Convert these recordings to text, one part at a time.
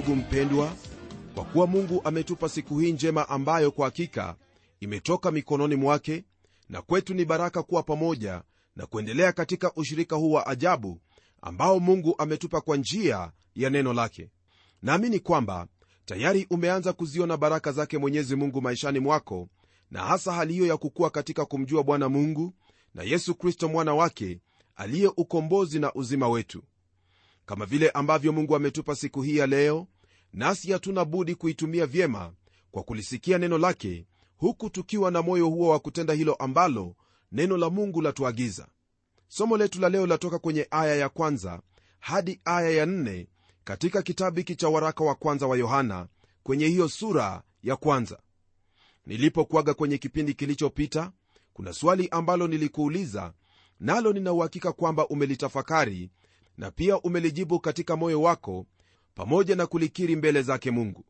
ndugu mpendwa kwa kuwa mungu ametupa siku hii njema ambayo kwa hakika imetoka mikononi mwake na kwetu ni baraka kuwa pamoja na kuendelea katika ushirika huu wa ajabu ambao mungu ametupa kwa njia ya neno lake. Naamini kwamba tayari umeanza kuziona baraka zake mwenyezi mungu maishani mwako na hasa hali hiyo ya kukua katika kumjua bwana mungu na yesu kristo mwana wake aliye ukombozi na uzima wetu kama vile ambavyo mungu ametupa siku hii ya leo nasi hatuna budi kuitumia vyema kwa kulisikia neno lake huku tukiwa na moyo huo wa kutenda hilo ambalo neno la mungu latuagiza. Somo letu la leo latoka kwenye aya ya kwanza hadi aya ya nne katika kitabu hiki cha waraka wa kwanza wa yohana kwenye hiyo sura ya kwanza. Nilipokuaga kwenye kipindi kilichopita kuna swali ambalo nilikuuliza nalo ninauhakika kwamba umelitafakari na pia umelijibu katika moyo wako pamoja na kulikiri mbele zake mungu.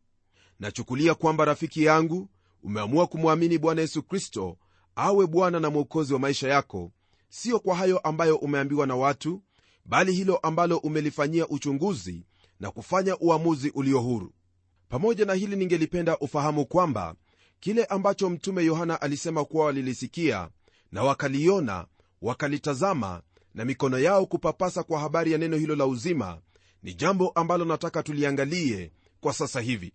Nachukulia kwamba rafiki yangu umeamua kumwamini bwana yesu kristo awe bwana na mwokozi wa maisha yako. Sio kwa hayo ambayo umeambiwa na watu bali hilo ambalo umelifanyia uchunguzi na kufanya uamuzi ulio huru. Pamoja na hili ningelipenda ufahamu kwamba kile ambacho mtume yohana alisema kuwa walilisikia na wakaliona wakalitazama na mikono yao kupapasa kwa habari ya neno hilo la uzima ni jambo ambalo nataka tuliangalie kwa sasa hivi.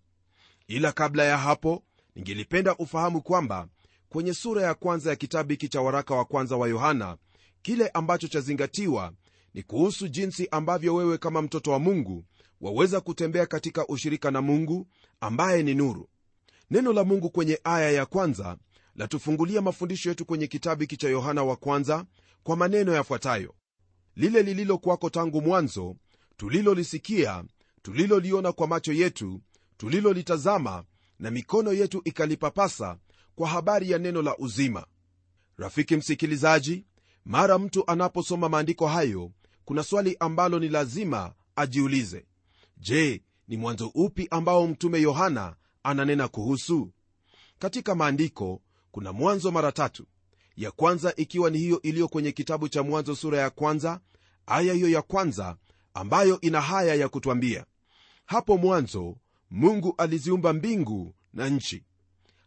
Ila kabla ya hapo ningelipenda ufahamu kwamba kwenye sura ya kwanza ya kitabu hiki cha waraka wa kwanza wa yohana kile ambacho chazingatiwa ni kuhusu jinsi ambavyo wewe kama mtoto wa mungu waweza kutembea katika ushirika na mungu ambaye ni nuru. Neno la mungu kwenye aya ya kwanza latufungulia mafundisho yetu kwenye kitabu hiki cha yohana wa kwanza kwa maneno yafuatayo. Lile lililokwako tangu mwanzo tulilolisikia tuliloliona kwa macho yetu tulilolitazama na mikono yetu ikalipapasa kwa habari ya neno la uzima. Rafiki msikilizaji mara mtu anaposoma maandiko hayo kuna swali ambalo ni lazima ajiulize. Je ni mwanzo upi ambao mtume yohana ananena kuhusu? Katika maandiko kuna mwanzo mara tatu. Ya kwanza ikiwa ni hiyo iliyo kwenye kitabu cha mwanzo sura ya kwanza aya hiyo ya kwanza ambayo ina haya ya kutwambia. Hapo mwanzo mungu aliziumba mbingu na nchi.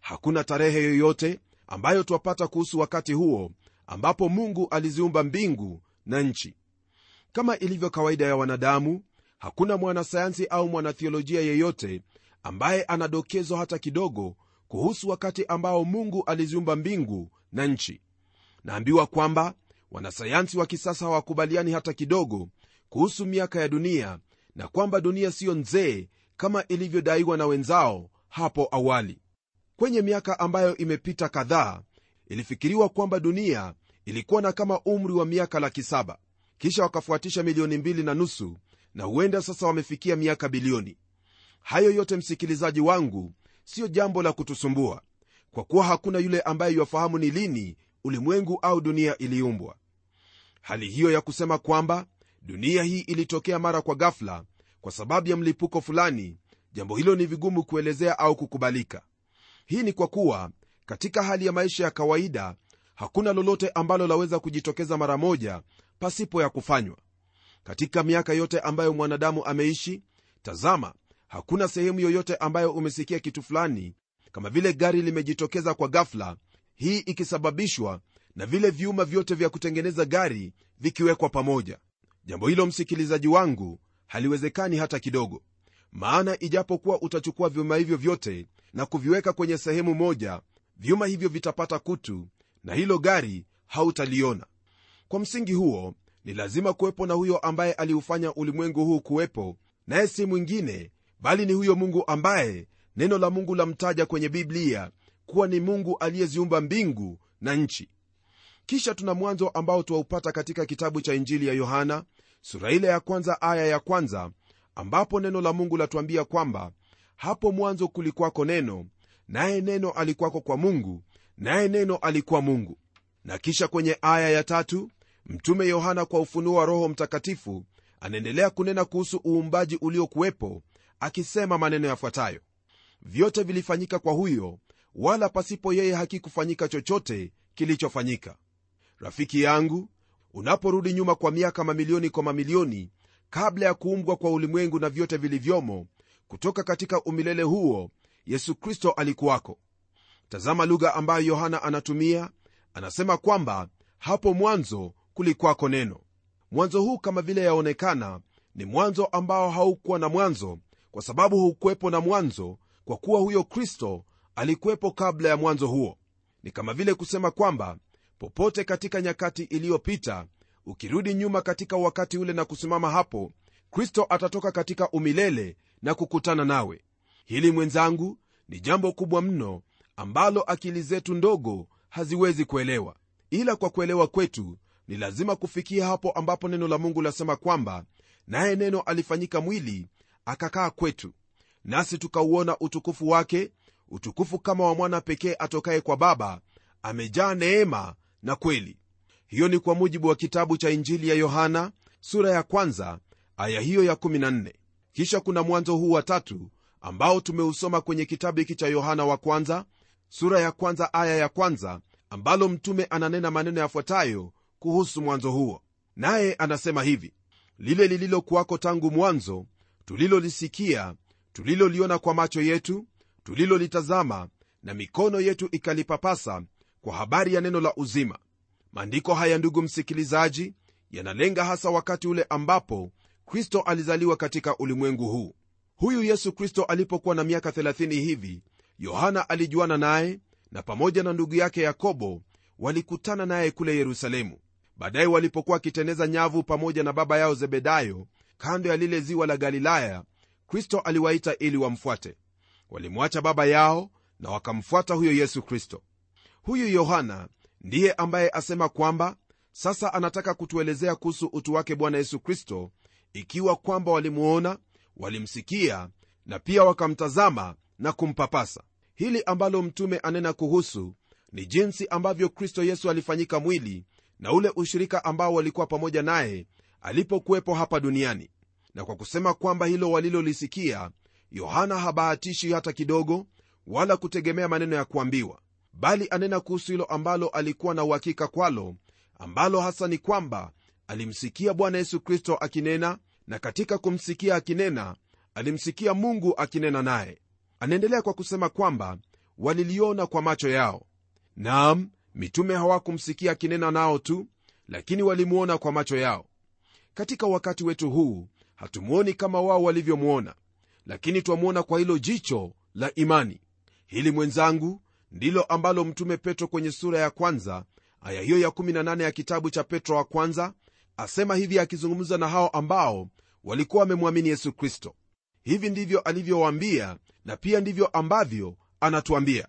Hakuna tarehe yoyote ambayo twapata kuhusu wakati huo ambapo mungu aliziumba mbingu na nchi. Kama ilivyo kawaida ya wanadamu hakuna mwanasayansi au mwanathiolojia yeyote ambaye anadokezwa hata kidogo kuhusu wakati ambao mungu aliziumba mbingu na nchi. Naambiwa kwamba wanasayansi wa kisasa hawakubaliani hata kidogo kuhusu miaka ya dunia na kwamba dunia siyo nzee kama ilivyodaiwa na wenzao hapo awali. Kwenye miaka ambayo imepita kadhaa ilifikiriwa kwamba dunia ilikuwa na kama umri wa miaka laki saba. Kisha wakafuatisha milioni mbili na nusu na huenda sasa wamefikia miaka bilioni. Hayo yote msikilizaji wangu siyo jambo la kutusumbua kwa kuwa hakuna yule ambaye yafahamu ni lini ulimwengu au dunia iliumbwa. Hali hiyo ya kusema kwamba dunia hii ilitokea mara kwa ghafla kwa sababu ya mlipuko fulani jambo hilo ni vigumu kuelezea au kukubalika. Hii ni kwa kuwa katika hali ya maisha ya kawaida hakuna lolote ambalo laweza kujitokeza mara moja pasipo ya kufanywa. Katika miaka yote ambayo mwanadamu ameishi tazama hakuna sehemu yoyote ambayo umesikia kitu fulani. Kama vile gari limejitokeza kwa ghafla hii ikisababishwa na vile vyuma vyote vya kutengeneza gari vikiwekwa pamoja. Jambo hilo msikilizaji wangu haliwezekani hata kidogo. Maana ijapokuwa utachukua vyuma hivyo vyote na kuviweka kwenye sehemu moja vyuma hivyo vitapata kutu na hilo gari hautaliona. Kwa msingi huo ni lazima kuwepo na huyo ambaye aliufanya ulimwengu huu kuwepo naye si mwingine bali ni huyo mungu ambaye neno la mungu lamtaja kwenye biblia kuwa ni mungu aliyeziumba mbingu na nchi. Kisha tuna mwanzo ambao twaupata katika kitabu cha injili ya yohana sura ile ya kwanza aya ya kwanza ambapo neno la mungu latuambia kwamba hapo mwanzo kulikwako neno naye neno alikwako kwa mungu naye neno alikuwa mungu. Na kisha kwenye aya ya tatu mtume yohana kwa ufunuo wa roho mtakatifu anaendelea kunena kuhusu uumbaji uliokuwepo akisema maneno yafuatayo vyote vilifanyika kwa huyo wala pasipo yeye hakikufanyika chochote kilichofanyika. Rafiki yangu unaporudi nyuma kwa miaka mamilioni kwa mamilioni kabla ya kuumbwa kwa ulimwengu na vyote vilivyomo kutoka katika umilele huo yesu kristo alikuwako. Tazama lugha ambayo yohana anatumia. Anasema kwamba hapo mwanzo kulikwako neno. Mwanzo huu kama vile yaonekana ni mwanzo ambao haukuwa na mwanzo kwa sababu haukuwepo na mwanzo kwa kuwa huyo kristo alikuwepo kabla ya mwanzo huo. Ni kama vile kusema kwamba popote katika nyakati iliyopita ukirudi nyuma katika wakati ule na kusimama hapo kristo atatoka katika umilele na kukutana nawe. Hili mwenzangu ni jambo kubwa mno ambalo akili zetu ndogo haziwezi kuelewa. Ila kwa kuelewa kwetu ni lazima kufikia hapo ambapo neno la mungu lasema kwamba naye neno alifanyika mwili akakaa kwetu nasi tukauona utukufu wake utukufu kama wa mwana pekee atokaye kwa baba amejaa neema na kweli. Hiyo ni kwa mujibu wa kitabu cha injili ya yohana sura ya kwanza aya hiyo ya 14 kisha kuna mwanzo huu wa tatu ambao tumeusoma kwenye kitabu hiki cha yohana wa kwanza sura ya kwanza aya ya kwanza ambalo mtume ananena maneno yafuatayo kuhusu mwanzo huo. Naye anasema hivi lile lililokuwako tangu mwanzo tulilolisikia tuliloliona kwa macho yetu tulilolitazama na mikono yetu ikalipapasa kwa habari ya neno la uzima. Maandiko haya ndugu msikilizaji yanalenga hasa wakati ule ambapo kristo alizaliwa katika ulimwengu huu. Huyu yesu kristo alipokuwa na miaka 30 hivi yohana alijuana naye na pamoja na ndugu yake yakobo walikutana naye kule yerusalemu. Baadaye walipokuwa wakiteneza nyavu pamoja na baba yao zebedayo kando ya lile ziwa la galilaya kristo aliwaita ili wamfuate. Walimwacha baba yao na wakamfuata huyo yesu kristo. Huyu yohana ndiye ambaye asema kwamba sasa anataka kutuelezea kuhusu utu wake bwana yesu kristo ikiwa kwamba walimuona walimsikia na pia wakamtazama na kumpapasa. Hili ambalo mtume anena kuhusu ni jinsi ambavyo kristo yesu alifanyika mwili na ule ushirika ambao walikuwa pamoja naye alipokuwepo hapa duniani. Na kwa kusema kwamba hilo walilolisikia yohana habahatishi hata kidogo wala kutegemea maneno ya kuambiwa. Bali anena kuhusu hilo ambalo alikuwa na uhakika kwalo ambalo hasa ni kwamba alimsikia bwana yesu kristo akinena na katika kumsikia akinena alimsikia mungu akinena naye. Anaendelea kwa kusema kwamba waliliona kwa macho yao. Naam mitume hawakumsikia akinena nao tu lakini walimuona kwa macho yao katika wakati wetu huu hatumwoni kama wao walivyomwona. Lakini twamwona kwa hilo jicho la imani. Hili mwenzangu ndilo ambalo mtume petro kwenye sura ya kwanza aya hiyo ya 18 ya kitabu cha petro wa kwanza asema hivi akizungumza na hao ambao walikuwa wamemwamini yesu kristo. Hivi ndivyo alivyowaambia na pia ndivyo ambavyo anatuambia.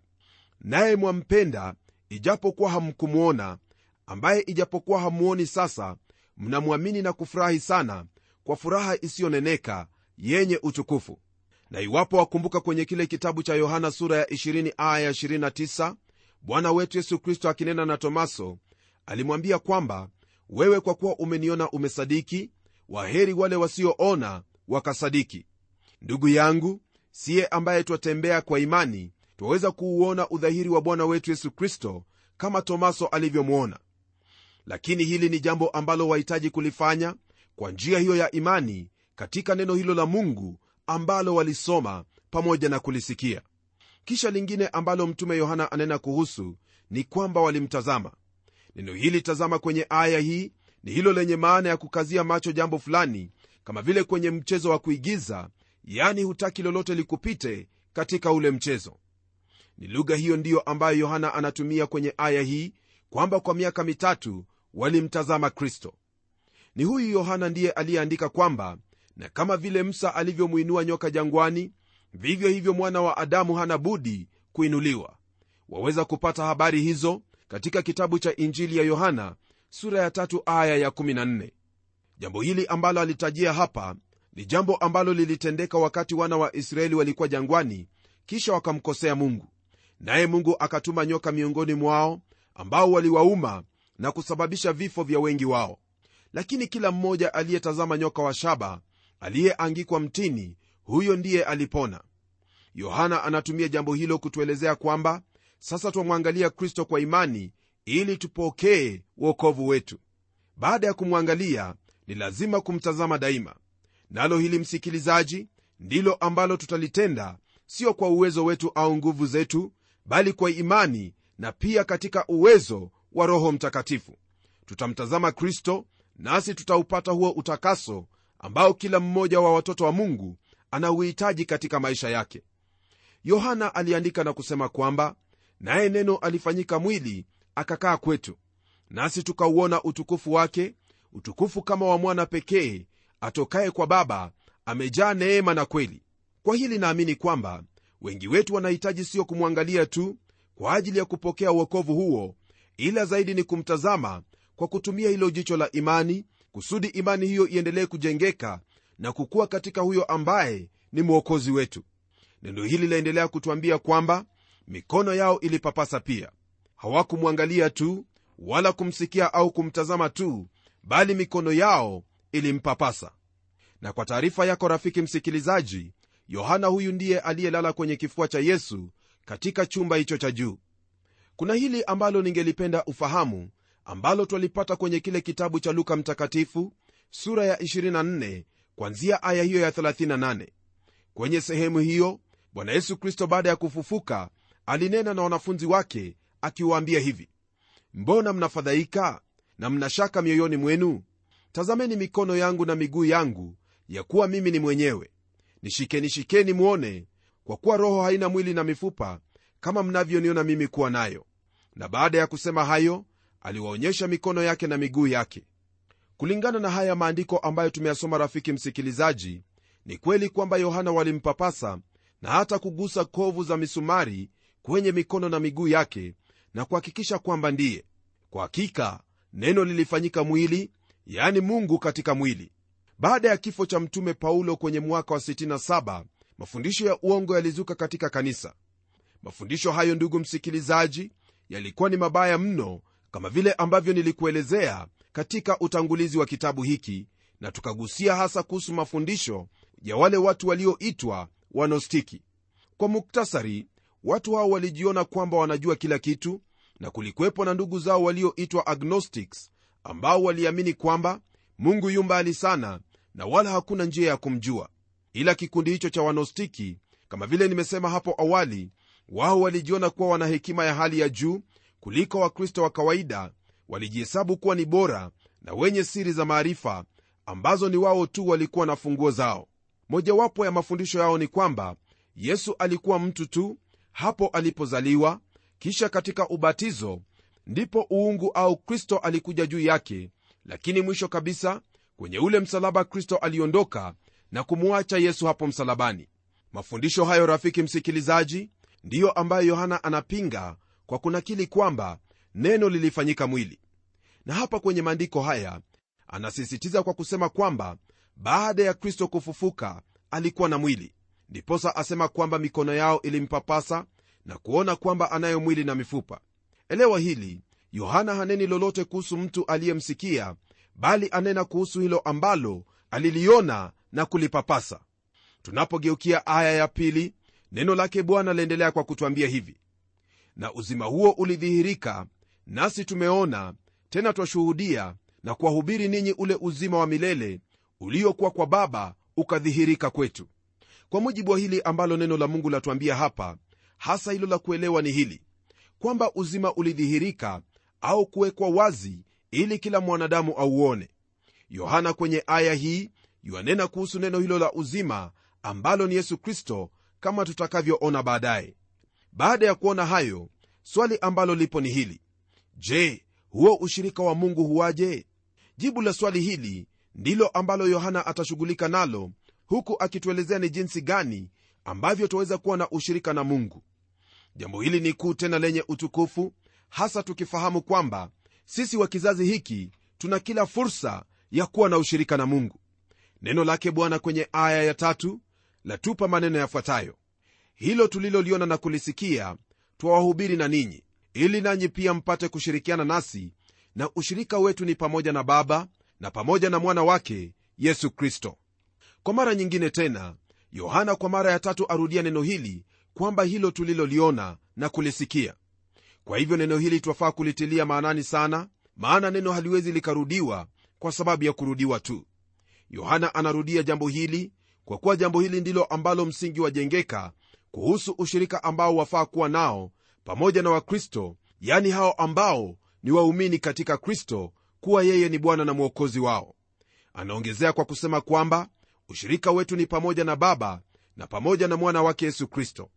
Naye mwampenda ijapokuwa hamkumwona ambaye ijapokuwa hamuoni sasa mnamwamini na kufurahi sana kwa furaha isiyoneneka yenye utukufu. Na iwapo wakumbuka kwenye kile kitabu cha yohana sura ya 20 aya 29 bwana wetu yesu kristo akinena na tomaso alimwambia kwamba wewe kwa kuwa umeniona umesadiki waheri wale wasioona wakasadiki. Ndugu yangu siye ambaye twatembea kwa imani twaweza kuuona udhahiri wa bwana wetu yesu kristo kama tomaso alivyomwona lakini hili ni jambo ambalo wahitaji kulifanya kwa njia hiyo ya imani katika neno hilo la mungu ambalo walisoma pamoja na kulisikia. Kisha lingine ambalo mtume yohana anena kuhusu ni kwamba walimtazama. Neno hili tazama kwenye aya hii ni hilo lenye maana ya kukazia macho jambo fulani kama vile kwenye mchezo wa kuigiza yani hutaki lolote likupite katika ule mchezo. Ni lugha hiyo ndiyo ambayo yohana anatumia kwenye aya hii kwamba kwa miaka mitatu walimtazama kristo. Ni huyu yohana ndiye aliyeandika kwamba na kama vile msa alivyomwinua nyoka jangwani vivyo hivyo mwana wa adamu hana budi kuinuliwa. Waweza kupata habari hizo katika kitabu cha injili ya yohana sura ya tatu aya ya 14 jambo hili ambalo alitajia hapa ni jambo ambalo lilitendeka wakati wana wa israeli walikuwa jangwani kisha wakamkosea mungu. Naye mungu akatuma nyoka miongoni mwao ambao waliwauma na kusababisha vifo vya wengi wao. Lakini kila mmoja aliyetazama nyoka wa shaba aliyeangikwa mtini huyo ndiye alipona. Yohana anatumia jambo hilo kutuelezea kwamba sasa twamwangalia kristo kwa imani ili tupokee uokovu wetu. Baada ya kumwangalia ni lazima kumtazama daima. Nalo hili msikilizaji ndilo ambalo tutalitenda sio kwa uwezo wetu au nguvu zetu bali kwa imani na pia katika uwezo wa roho mtakatifu. Tutamtazama kristo nasi tutaupata huo utakaso ambao kila mmoja wa watoto wa mungu anauhitaji katika maisha yake. Yohana aliandika na kusema kwamba naye neno alifanyika mwili akakaa kwetu. Nasi tukauona utukufu wake utukufu kama wa mwana pekee atokaye kwa baba amejaa neema na kweli. Kwa hili naamini kwamba wengi wetu wanahitaji sio kumwangalia tu kwa ajili ya kupokea uokovu huo ila zaidi ni kumtazama kwa kutumia hilo jicho la imani kusudi imani hiyo iendelee kujengeka na kukuwa katika huyo ambaye ni mwokozi wetu. Neno hili laendelea kutwambia kwamba mikono yao ilipapasa pia. Hawakumwangalia tu wala kumsikia au kumtazama tu bali mikono yao ilimpapasa. Na kwa taarifa yako rafiki msikilizaji yohana huyu ndiye aliyelala kwenye kifua cha yesu katika chumba hicho cha juu kuna hili ambalo ningelipenda ufahamu ambalo twalipata kwenye kile kitabu cha luka mtakatifu sura ya 24 kwanzia aya hiyo ya 38 kwenye sehemu hiyo bwana yesu kristo baada ya kufufuka alinena na wanafunzi wake akiwaambia hivi mbona mnafadhaika na mnashaka mioyoni mwenu? Tazameni mikono yangu na miguu yangu ya kuwa mimi ni mwenyewe. Nishikeni shikeni mwone kwa kuwa roho haina mwili na mifupa kama mnavyoniona mimi kuwa nayo na baada ya kusema hayo aliwaonyesha mikono yake na miguu yake. Kulingana na haya maandiko ambayo tumeyasoma rafiki msikilizaji ni kweli kwamba yohana walimpapasa na hata kugusa kovu za misumari kwenye mikono na miguu yake na kuhakikisha kwamba ndiye. Kwa hakika neno lilifanyika mwili yani mungu katika mwili. Baada ya kifo cha mtume paulo kwenye mwaka wa 67 mafundisho ya uongo yalizuka katika kanisa. Mafundisho hayo ndugu msikilizaji yalikuwa ni mabaya mno kama vile ambavyo nilikuelezea katika utangulizi wa kitabu hiki na tukagusia hasa kuhusu mafundisho ya wale watu walioitwa wanostiki. Kwa muktasari watu hao walijiona kwamba wanajua kila kitu na kulikuwepo na ndugu zao walioitwa agnostics ambao waliamini kwamba mungu yu mbali sana na wala hakuna njia ya kumjua. Ila kikundi hicho cha wanostiki kama vile nimesema hapo awali wao walijiona kuwa wana hekima ya hali ya juu kuliko wakristo wa kawaida walijihesabu kuwa ni bora na wenye siri za maarifa ambazo ni wao tu walikuwa na funguo zao. Mojawapo ya mafundisho yao ni kwamba yesu alikuwa mtu tu hapo alipozaliwa kisha katika ubatizo ndipo uungu au kristo alikuja juu yake lakini mwisho kabisa kwenye ule msalaba kristo aliondoka na kumwacha yesu hapo msalabani. Mafundisho hayo rafiki msikilizaji ndiyo ambayo yohana anapinga kwa kunakili kwamba neno lilifanyika mwili. Na hapa kwenye maandiko haya anasisitiza kwa kusema kwamba baada ya kristo kufufuka alikuwa na mwili. Ndiposa asema kwamba mikono yao ilimpapasa na kuona kwamba anayo mwili na mifupa. Elewa hili yohana haneni lolote kuhusu mtu aliyemsikia bali anena kuhusu hilo ambalo aliliona na kulipapasa. Tunapogeukia aya ya pili neno lake bwana laendelea kwa kutwambia hivi na uzima huo ulidhihirika nasi tumeona tena twashuhudia na kuwahubiri ninyi ule uzima wa milele uliokuwa kwa baba ukadhihirika kwetu. Kwa mujibu wa hili ambalo neno la mungu latuambia hapa hasa hilo la kuelewa ni hili kwamba uzima ulidhihirika au kuwekwa wazi ili kila mwanadamu auone. Yohana kwenye aya hii yuanena kuhusu neno hilo la uzima ambalo ni yesu kristo kama tutakavyoona baadaye. Baada ya kuona hayo swali ambalo lipo ni hili. Je huo ushirika wa mungu huwaje? Jibu la swali hili ndilo ambalo yohana atashughulika nalo huku akituelezea ni jinsi gani ambavyo twaweza kuwa na ushirika na mungu. Jambo hili ni kuu tena lenye utukufu hasa tukifahamu kwamba sisi wa kizazi hiki tuna kila fursa ya kuwa na ushirika na mungu. Neno lake bwana kwenye aya ya tatu latupa maneno yafuatayo. Hilo tuliloliona na kulisikia twawahubiri na ninyi ili nanyi pia mpate kushirikiana nasi na ushirika wetu ni pamoja na baba na pamoja na mwana wake yesu kristo. Kwa mara nyingine tena yohana kwa mara ya tatu arudia neno hili kwamba hilo tuliloliona na kulisikia. Kwa hivyo neno hili twafaa kulitilia maanani sana maana neno haliwezi likarudiwa kwa sababu ya kurudiwa tu. Yohana anarudia jambo hili kwa kuwa jambo hili ndilo ambalo msingi wajengeka kuhusu ushirika ambao wafaa kuwa nao pamoja na wakristo yani hao ambao ni waumini katika kristo kuwa yeye ni bwana na mwokozi wao. Anaongezea kwa kusema kwamba ushirika wetu ni pamoja na baba na pamoja na mwana wake yesu kristo.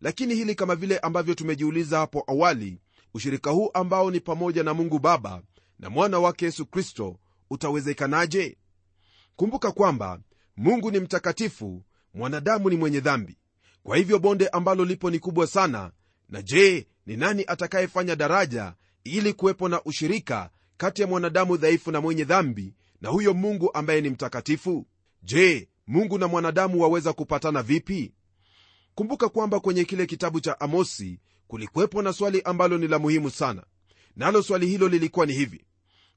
Lakini hili kama vile ambavyo tumejiuliza hapo awali ushirika huu ambao ni pamoja na mungu baba na mwana wake yesu kristo utawezekanaje? Kumbuka kwamba mungu ni mtakatifu mwanadamu ni mwenye dhambi. Kwa hivyo bonde ambalo lipo ni kubwa sana. Na je ni nani atakayefanya daraja ili kuwepo na ushirika kati ya mwanadamu dhaifu na mwenye dhambi na huyo mungu ambaye ni mtakatifu? Je mungu na mwanadamu waweza kupatana vipi? Kumbuka kwamba kwenye kile kitabu cha amosi kulikuwepo na swali ambalo ni la muhimu sana. Nalo swali hilo lilikuwa ni hivi.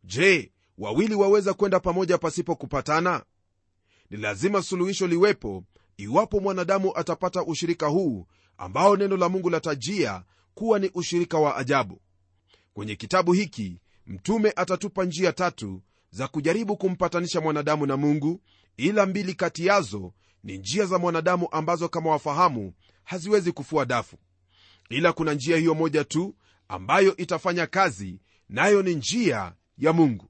Je wawili waweza kwenda pamoja pasipo kupatana ni lazima suluhisho liwepo iwapo mwanadamu atapata ushirika huu ambao neno la mungu latajia kuwa ni ushirika wa ajabu. Kwenye kitabu hiki mtume atatupa njia tatu za kujaribu kumpatanisha mwanadamu na mungu ila mbili kati yazo ni njia za mwanadamu ambazo kama wafahamu haziwezi kufua dafu. Ila kuna njia hiyo moja tu ambayo itafanya kazi nayo ni njia ya mungu.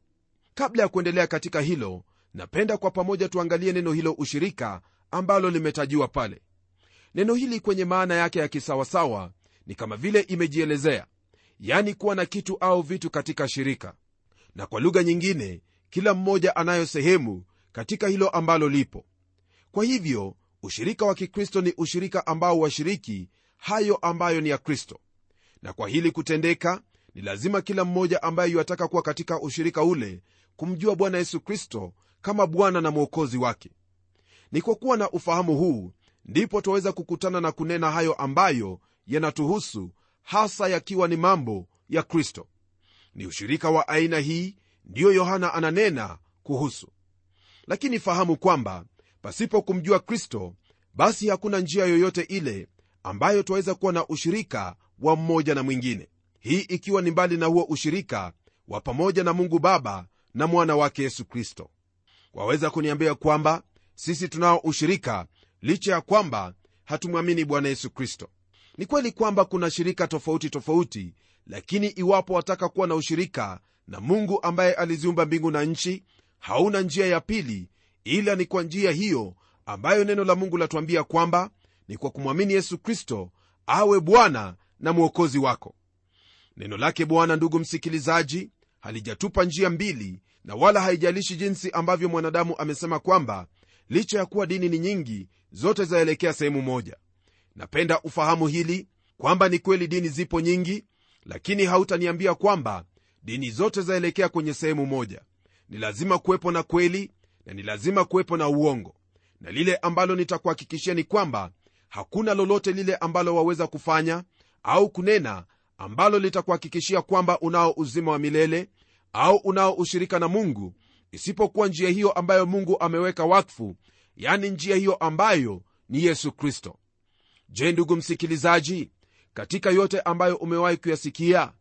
Kabla ya kuendelea katika hilo napenda kwa pamoja tuangalie neno hilo ushirika ambalo limetajiwa pale. Neno hili kwenye maana yake ya kisawasawa ni kama vile imejielezea yani kuwa na kitu au vitu katika shirika. Na kwa lugha nyingine kila mmoja anayo sehemu katika hilo ambalo lipo. Kwa hivyo ushirika wa kikristo ni ushirika ambao washiriki hayo ambayo ni ya kristo. Na kwa hili kutendeka ni lazima kila mmoja ambaye yuataka kuwa katika ushirika ule kumjua bwana yesu kristo kama bwana na mwokozi wake. Ni kwa kuwa na ufahamu huu ndipo twaweza kukutana na kunena hayo ambayo yanatuhusu hasa yakiwa ni mambo ya kristo. Ni ushirika wa aina hii ndiyo yohana ananena kuhusu. Lakini fahamu kwamba pasipo kumjua kristo basi hakuna njia yoyote ile ambayo twaweza kuwa na ushirika wa mmoja na mwingine. Hii ikiwa ni mbali na huo ushirika wa pamoja na mungu baba na mwana wake yesu kristo waweza kuniambia kwamba sisi tunao ushirika licha ya kwamba hatumwamini bwana yesu kristo. Ni kweli kwamba kuna shirika tofauti tofauti lakini iwapo wataka kuwa na ushirika na mungu ambaye aliziumba mbingu na nchi hauna njia ya pili ila ni kwa njia hiyo ambayo neno la mungu latuambia kwamba ni kwa kumwamini yesu kristo awe bwana na mwokozi wako. Neno lake bwana ndugu msikilizaji halijatupa njia mbili na wala haijalishi jinsi ambavyo mwanadamu amesema kwamba licha ya kuwa dini ni nyingi zote zaelekea sehemu moja. Napenda ufahamu hili kwamba ni kweli dini zipo nyingi lakini hautaniambia kwamba dini zote zaelekea kwenye sehemu moja. Ni lazima kuwepo na kweli na ni lazima kuwepo na uongo. Na lile ambalo nitakuhakikishia ni kwamba hakuna lolote lile ambalo waweza kufanya au kunena ambalo litakuhakikishia kwamba unao uzima wa milele au unao ushirika na mungu isipokuwa njia hiyo ambayo mungu ameweka wakfu yani njia hiyo ambayo ni yesu kristo. Je ndugu msikilizaji katika yote ambayo umewahi kuyasikia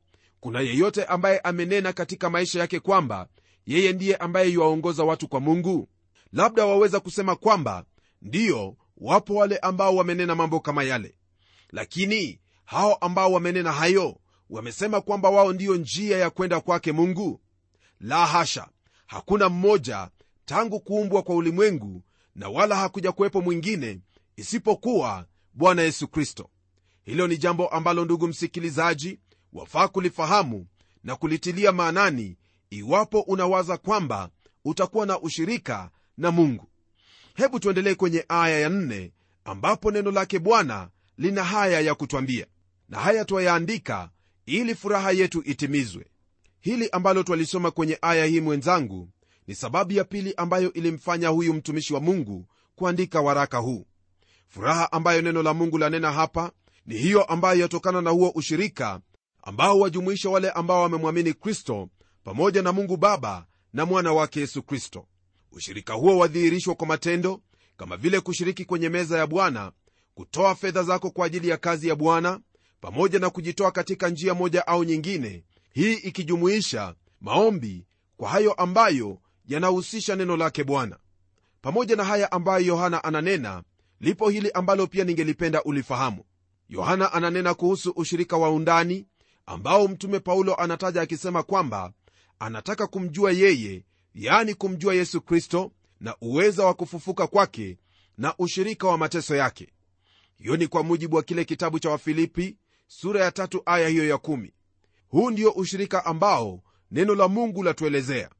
kuna yeyote ambaye amenena katika maisha yake kwamba yeye ndiye ambaye yuwaongoza watu kwa mungu? Labda waweza kusema kwamba ndiyo wapo wale ambao wamenena mambo kama yale. Lakini hao ambao wamenena hayo wamesema kwamba wao ndiyo njia ya kwenda kwake mungu? La hasha! Hakuna mmoja tangu kuumbwa kwa ulimwengu na wala hakuja kuwepo mwingine isipokuwa bwana yesu kristo. Hilo ni jambo ambalo ndugu msikilizaji wafaa kulifahamu na kulitilia maanani iwapo unawaza kwamba utakuwa na ushirika na mungu. Hebu tuendelee kwenye aya ya nne ambapo neno lake bwana lina haya ya kutwambia. Na haya twayaandika ili furaha yetu itimizwe. Hili ambalo twalisoma kwenye aya hii mwenzangu ni sababu ya pili ambayo ilimfanya huyu mtumishi wa mungu kuandika waraka huu. Furaha ambayo neno la mungu lanena hapa ni hiyo ambayo yatokana na huo ushirika ambao wajumuisha wale ambao wamemwamini kristo pamoja na mungu baba na mwana wake yesu kristo. Ushirika huo wadhihirishwa kwa matendo kama vile kushiriki kwenye meza ya bwana kutoa fedha zako kwa ajili ya kazi ya bwana pamoja na kujitoa katika njia moja au nyingine hii ikijumuisha maombi kwa hayo ambayo yanahusisha neno lake bwana. Pamoja na haya ambayo yohana ananena lipo hili ambalo pia ningelipenda ulifahamu. Yohana ananena kuhusu ushirika wa undani ambao mtume paulo anataja akisema kwamba anataka kumjua yeye yani kumjua yesu kristo na uweza wa kufufuka kwake na ushirika wa mateso yake. Hiyo ni kwa mujibu wa kile kitabu cha wafilipi sura ya tatu aya hiyo ya kumi. huu ndio ushirika ambao neno la mungu latuelezea.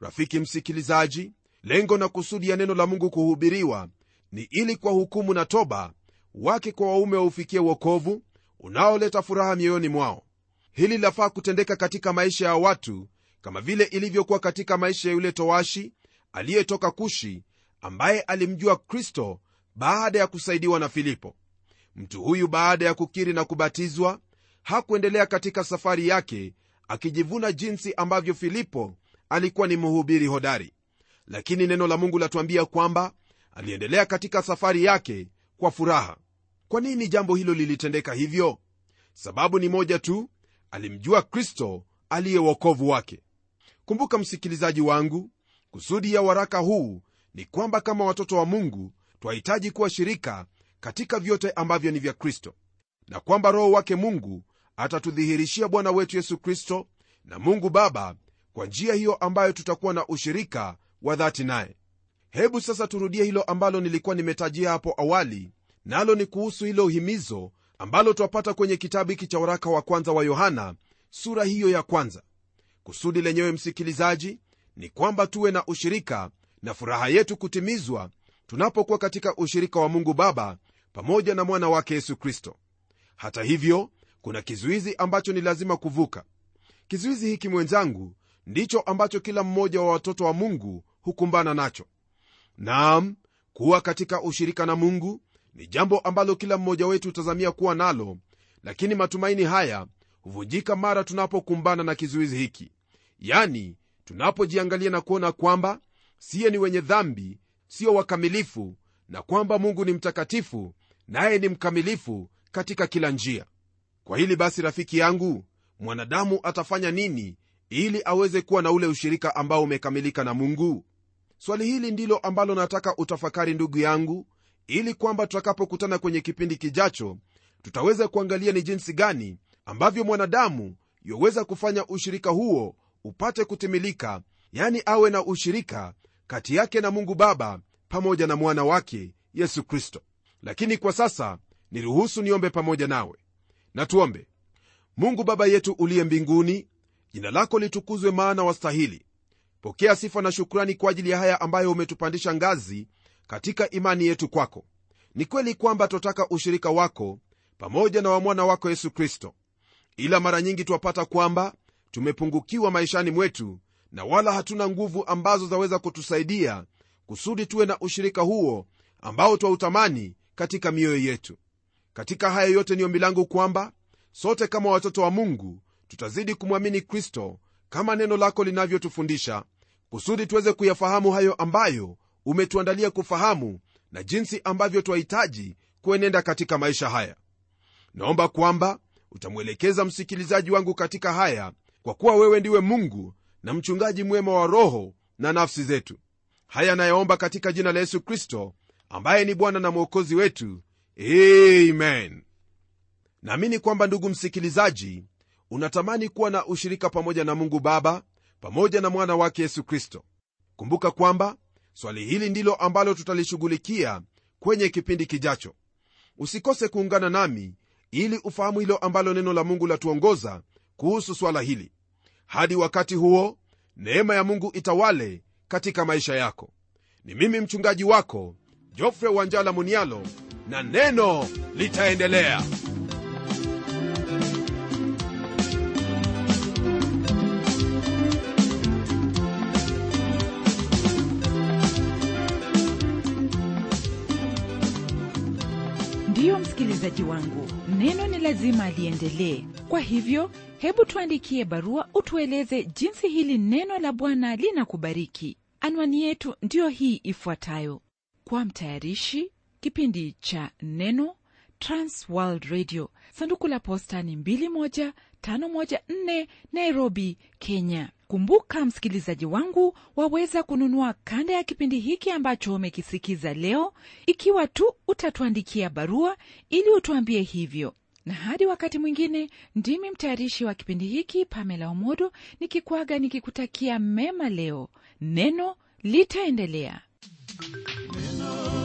Rafiki msikilizaji lengo na kusudi ya neno la mungu kuhubiriwa ni ili kwa hukumu na toba wake kwa waume waufikie uokovu unaoleta furaha mioyoni mwao. Hili lafaa kutendeka katika maisha ya watu kama vile ilivyokuwa katika maisha ya yule towashi aliyetoka kushi ambaye alimjua kristo baada ya kusaidiwa na filipo mtu huyu baada ya kukiri na kubatizwa hakuendelea katika safari yake akijivuna jinsi ambavyo filipo alikuwa ni mhubiri hodari. Lakini neno la mungu latuambia kwamba aliendelea katika safari yake kwa furaha. Kwa nini jambo hilo lilitendeka hivyo? Sababu ni moja tu alimjua kristo aliye wokovu wake. Kumbuka msikilizaji wangu kusudi ya waraka huu ni kwamba kama watoto wa mungu twahitaji kuwa shirika katika vyote ambavyo ni vya kristo na kwamba roho wake mungu atatudhihirishia bwana wetu yesu kristo na mungu baba kwa njia hiyo ambayo tutakuwa na ushirika wa dhati naye. Hebu sasa turudie hilo ambalo nilikuwa nimetajia hapo awali nalo ni kuhusu hilo himizo ambalo twapata kwenye kitabu hiki cha waraka wa kwanza wa yohana sura hiyo ya kwanza. Kusudi lenyewe msikilizaji ni kwamba tuwe na ushirika na furaha yetu kutimizwa tunapokuwa katika ushirika wa mungu baba pamoja na mwana wake yesu kristo. Hata hivyo kuna kizuizi ambacho ni lazima kuvuka. Kizuizi hiki mwenzangu ndicho ambacho kila mmoja wa watoto wa mungu hukumbana nacho. Naam kuwa katika ushirika na mungu ni jambo ambalo kila mmoja wetu hutazamia kuwa nalo lakini matumaini haya huvunjika mara tunapokumbana na kizuizi hiki. Yani tunapojiangalia na kuona kwamba siye ni wenye dhambi sio wakamilifu na kwamba mungu ni mtakatifu naye ni mkamilifu katika kila njia. Kwa hili basi rafiki yangu mwanadamu atafanya nini ili aweze kuwa na ule ushirika ambao umekamilika na mungu? Swali hili ndilo ambalo nataka utafakari ndugu yangu ili kwamba tutakapokutana kwenye kipindi kijacho tutaweza kuangalia ni jinsi gani ambavyo mwanadamu yoweza kufanya ushirika huo upate kutimilika yani awe na ushirika kati yake na mungu baba pamoja na mwana wake yesu kristo lakini kwa sasa niruhusu niombe pamoja nawe. Na tuombe. Mungu baba yetu uliye mbinguni jina lako litukuzwe maana wastahili. Pokea sifa na shukrani kwa ajili ya haya ambayo umetupandisha ngazi katika imani yetu kwako. Ni kweli kwamba twataka ushirika wako pamoja na wa mwana wako yesu kristo. Ila mara nyingi twapata kwamba tumepungukiwa maishani mwetu na wala hatuna nguvu ambazo zaweza kutusaidia kusudi tuwe na ushirika huo ambao twautamani katika mioyo yetu. Katika haya yote ni ombi langu kwamba sote kama watoto wa mungu tutazidi kumwamini kristo kama neno lako linavyotufundisha kusudi tuweze kuyafahamu hayo ambayo umetuandalia kufahamu na jinsi ambavyo twahitaji kuenenda katika maisha haya. Naomba kwamba utamwelekeza msikilizaji wangu katika haya kwa kuwa wewe ndiwe mungu na mchungaji mwema wa roho na nafsi zetu. Haya nayaomba katika jina la yesu kristo ambaye ni bwana na mwokozi wetu. Amen. Naamini kwamba ndugu msikilizaji unatamani kuwa na ushirika pamoja na mungu baba pamoja na mwana wake yesu kristo. Kumbuka kwamba swali hili ndilo ambalo tutalishughulikia kwenye kipindi kijacho. Usikose kuungana nami ili ufahamu hilo ambalo neno la mungu latuongoza kuhusu swala hili. Hadi wakati huo neema ya mungu itawale katika maisha yako. Ni mimi mchungaji wako jofre wanjala munialo na neno litaendelea. Ndiyo msikilizaji wangu neno ni lazima liendelee. Kwa hivyo hebu tuandikie barua utueleze jinsi hili neno la bwana linakubariki. Anwani yetu ndiyo hii ifuatayo kwa mtayarishi kipindi cha neno transworld radio. Sanduku la posta ni 21514 nairobi kenya. Kumbuka msikilizaji wangu waweza kununua kanda ya kipindi hiki ambacho umekisikiza leo. Ikiwa tu utatuandikia barua ili utuambie hivyo. Na hadi wakati mwingine ndimi mtayarishi wa kipindi hiki pamela omodo nikikwaga nikikutakia mema leo. Neno litaendelea Neno